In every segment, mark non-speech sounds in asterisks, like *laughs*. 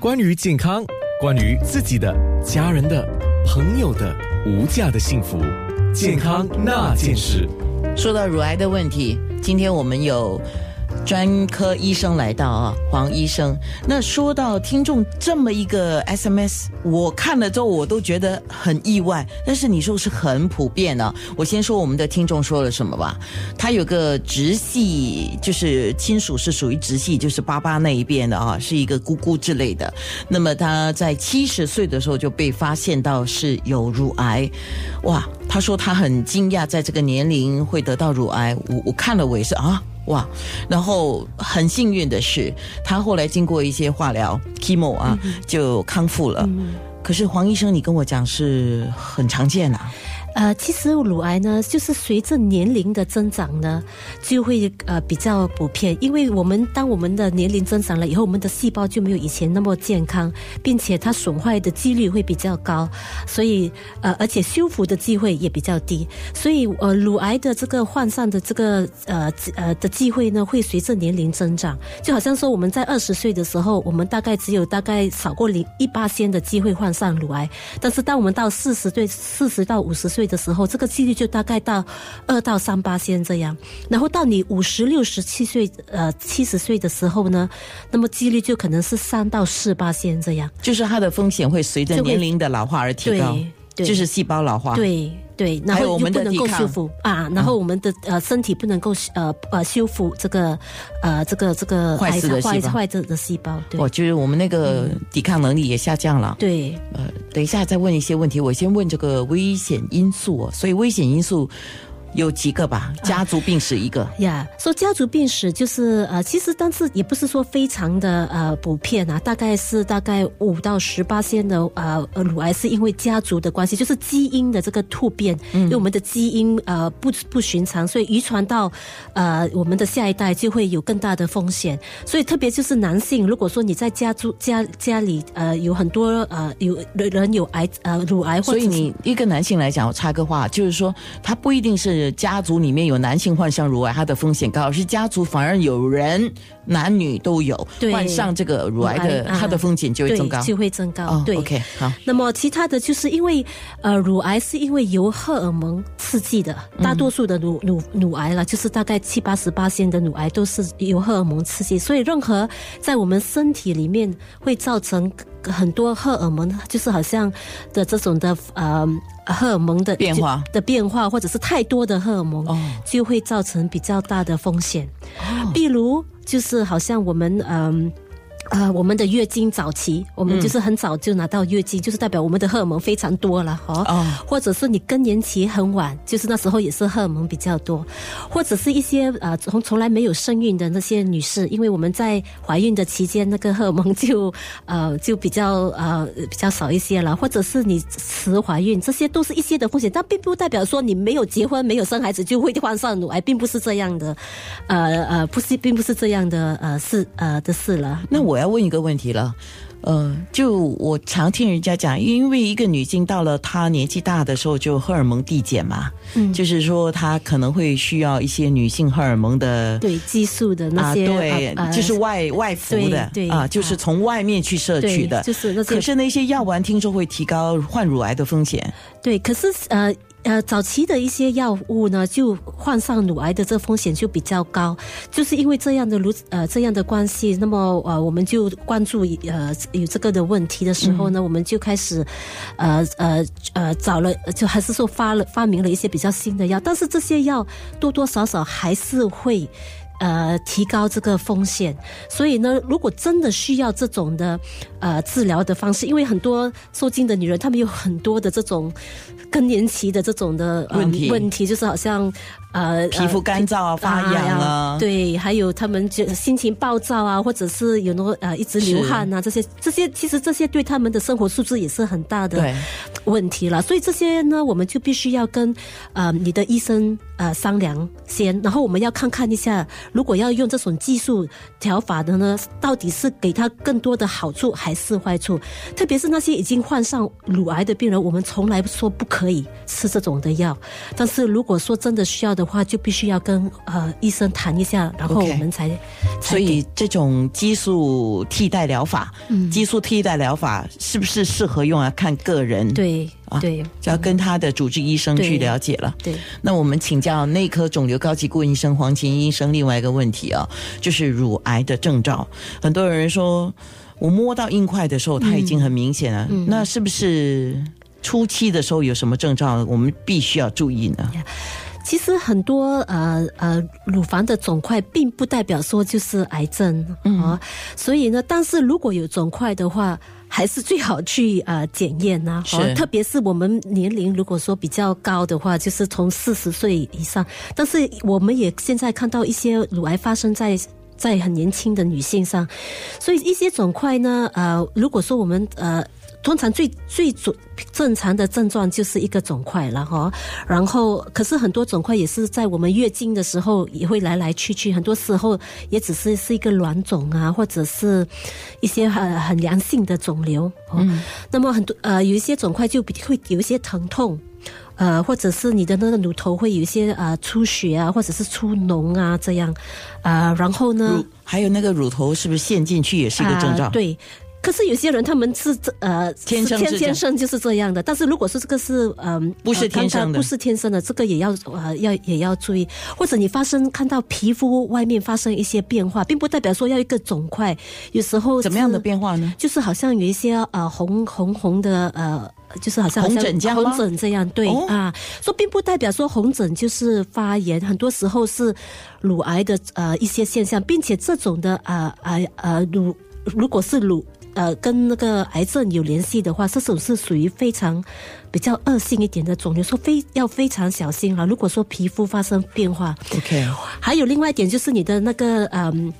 关于健康，关于自己的、家人的、朋友的无价的幸福，健康那件事。说到乳癌的问题，今天我们有。专科医生来到啊，黄医生。那说到听众这么一个 SMS，我看了之后我都觉得很意外。但是你说是很普遍的。我先说我们的听众说了什么吧。他有个直系，就是亲属是属于直系，就是爸爸那一边的啊，是一个姑姑之类的。那么他在七十岁的时候就被发现到是有乳癌，哇！他说他很惊讶，在这个年龄会得到乳癌。我我看了我也是啊。哇，然后很幸运的是，他后来经过一些化疗 chemo 啊，就康复了。可是黄医生，你跟我讲是很常见啊。呃，其实乳癌呢，就是随着年龄的增长呢，就会呃比较普遍。因为我们当我们的年龄增长了以后，我们的细胞就没有以前那么健康，并且它损坏的几率会比较高，所以呃，而且修复的机会也比较低。所以呃，乳癌的这个患上的这个呃呃的机会呢，会随着年龄增长。就好像说我们在二十岁的时候，我们大概只有大概少过零一八仙的机会患上乳癌，但是当我们到四十岁、四十到五十岁。岁的时候，这个几率就大概到二到三八线这样，然后到你五十六、十七岁、呃七十岁的时候呢，那么几率就可能是三到四八线这样，就是它的风险会随着年龄的老化而提高，就是细胞老化。对。对，然后我们不能够修复啊，然后我们的呃身体不能够呃呃修复这个呃这个这个坏死的坏坏的细胞。我就是我们那个抵抗能力也下降了。对，呃，等一下再问一些问题，我先问这个危险因素。所以危险因素。有几个吧，家族病史一个呀。说家族病史就是呃，其实但是也不是说非常的呃普遍啊，大概是大概五到十八线的呃呃乳癌是因为家族的关系，就是基因的这个突变，因为我们的基因呃不不寻常，所以遗传到呃我们的下一代就会有更大的风险。所以特别就是男性，如果说你在家族家家里呃有很多呃有人有癌呃乳癌，所以你一个男性来讲，我插个话，就是说他不一定是。家族里面有男性患上乳癌，它的风险高；是家族反而有人男女都有患上这个乳癌的，它的风险就会增高，就会增高。对，OK，好。那么其他的就是因为呃，乳癌是因为由荷尔蒙刺激的，大多数的乳乳乳癌了，就是大概七八十八线的乳癌都是由荷尔蒙刺激，所以任何在我们身体里面会造成。很多荷尔蒙就是好像的这种的呃荷尔蒙的变化的变化，或者是太多的荷尔蒙，就会造成比较大的风险。比如就是好像我们嗯。呃，我们的月经早期，我们就是很早就拿到月经，就是代表我们的荷尔蒙非常多了，哦。哦。或者是你更年期很晚，就是那时候也是荷尔蒙比较多，或者是一些呃从从来没有生孕的那些女士，因为我们在怀孕的期间，那个荷尔蒙就 *laughs* 呃就比较呃比较少一些了，或者是你迟怀孕，这些都是一些的风险，但并不代表说你没有结婚、没有生孩子就会患上乳癌，并不是这样的，呃呃，不是，并不是这样的呃事呃的事了。那我。要问一个问题了，呃，就我常听人家讲，因为一个女性到了她年纪大的时候，就荷尔蒙递减嘛，嗯，就是说她可能会需要一些女性荷尔蒙的对激素的那些，对，就是外外服的，对啊，就是从外面去摄取的，就是那些。可是那些药丸听说会提高患乳癌的风险，对，可是呃。呃，早期的一些药物呢，就患上乳癌的这风险就比较高，就是因为这样的如呃这样的关系，那么呃我们就关注呃有这个的问题的时候呢，我们就开始呃呃呃找了，就还是说发了发明了一些比较新的药，但是这些药多多少少还是会。呃，提高这个风险，所以呢，如果真的需要这种的呃治疗的方式，因为很多受精的女人，她们有很多的这种更年期的这种的问题，问题就是好像。呃，皮肤干燥啊，发痒啊，对，还有她们就心情暴躁啊，或者是有那呃一直流汗啊，这些这些其实这些对他们的生活素质也是很大的问题了。所以这些呢，我们就必须要跟呃你的医生呃商量先，然后我们要看看一下，如果要用这种技术调法的呢，到底是给他更多的好处还是坏处？特别是那些已经患上乳癌的病人，我们从来说不可以吃这种的药。但是如果说真的需要的话，就必须要跟呃医生谈一下，然后我们才。所以这种激素替代疗法，嗯激素替代疗法是不是适合用啊？看个人，，对啊对就要跟他的主治医生去了解了。对。那我们请教内科肿瘤高级顾问医生黄琴医生另外一个问题啊，就是乳癌的症兆。很多人说我摸到硬块的时候，它已经很明显了，嗯那是不是初期的时候有什么症状，我们必须要注意呢？其实很多呃呃乳房的肿块，并不代表说就是癌症啊、所以呢，但是如果有肿块的话。还是最好去呃检验呐、啊哦特别是我们年龄如果说比较高的话，就是从四十岁以上。但是我们也现在看到一些乳癌发生在在很年轻的女性上，所以一些肿块呢，呃，如果说我们呃。通常最最准正常的症状就是一个肿块了哈，然后可是很多肿块也是在我们月经的时候也会来来去去，很多时候也只是是一个卵肿啊，或者是一些很很良性的肿瘤。嗯、那么很多呃有一些肿块就比会有一些疼痛。呃，或者是你的那个乳头会有一些呃出血啊，或者是出脓啊，这样，呃，然后呢，还有那个乳头是不是陷进去也是一个症状？啊对。可是有些人他们是这呃天生天天生就是这样的，但是如果说这个是嗯、不是天生的不是天生的，这个也要呃要也要注意，或者你发生看到皮肤外面发生一些变化，并不代表说要一个肿块，有时候怎么样的变化呢？就是好像有一些呃红红红的呃，就是好像红疹这样红疹这样，对、哦啊，说并不代表说红疹就是发炎，很多时候是乳癌的呃一些现象，并且这种的呃呃呃乳如果是乳。呃，跟那个癌症有联系的话，这种是属于非常比较恶性一点的肿瘤，说非要非常小心啊。如果说皮肤发生变化，OK，还有另外一点就是你的那个嗯。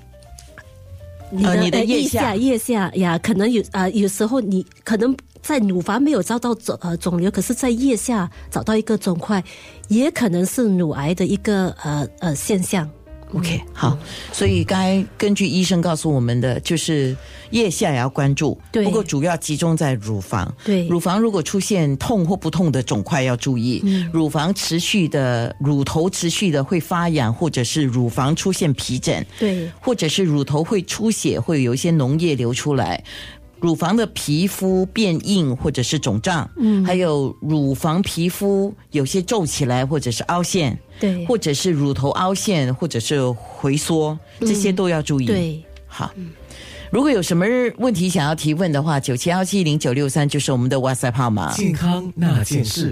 你呃你的呃腋下下腋下呀，可能有啊、有时候你可能在乳房没有遭到肿呃肿瘤，可是在腋下找到一个肿块，也可能是乳癌的一个呃呃现象。OK，好，所以刚才根据医生告诉我们的，就是腋下也要关注，不过主要集中在乳房。对。乳房如果出现痛或不痛的肿块要注意，乳房持续的乳头持续的会发痒，或者是乳房出现皮疹，对。或者是乳头会出血，会有一些脓液流出来。乳房的皮肤变硬或者是肿胀，嗯，还有乳房皮肤有些皱起来或者是凹陷，对或者是乳头凹陷，或者是回缩，这些都要注意。，对，好。如果有什么问题想要提问的话，九七幺七零九六三就是我们的 WhatsApp 号码。健康那件事。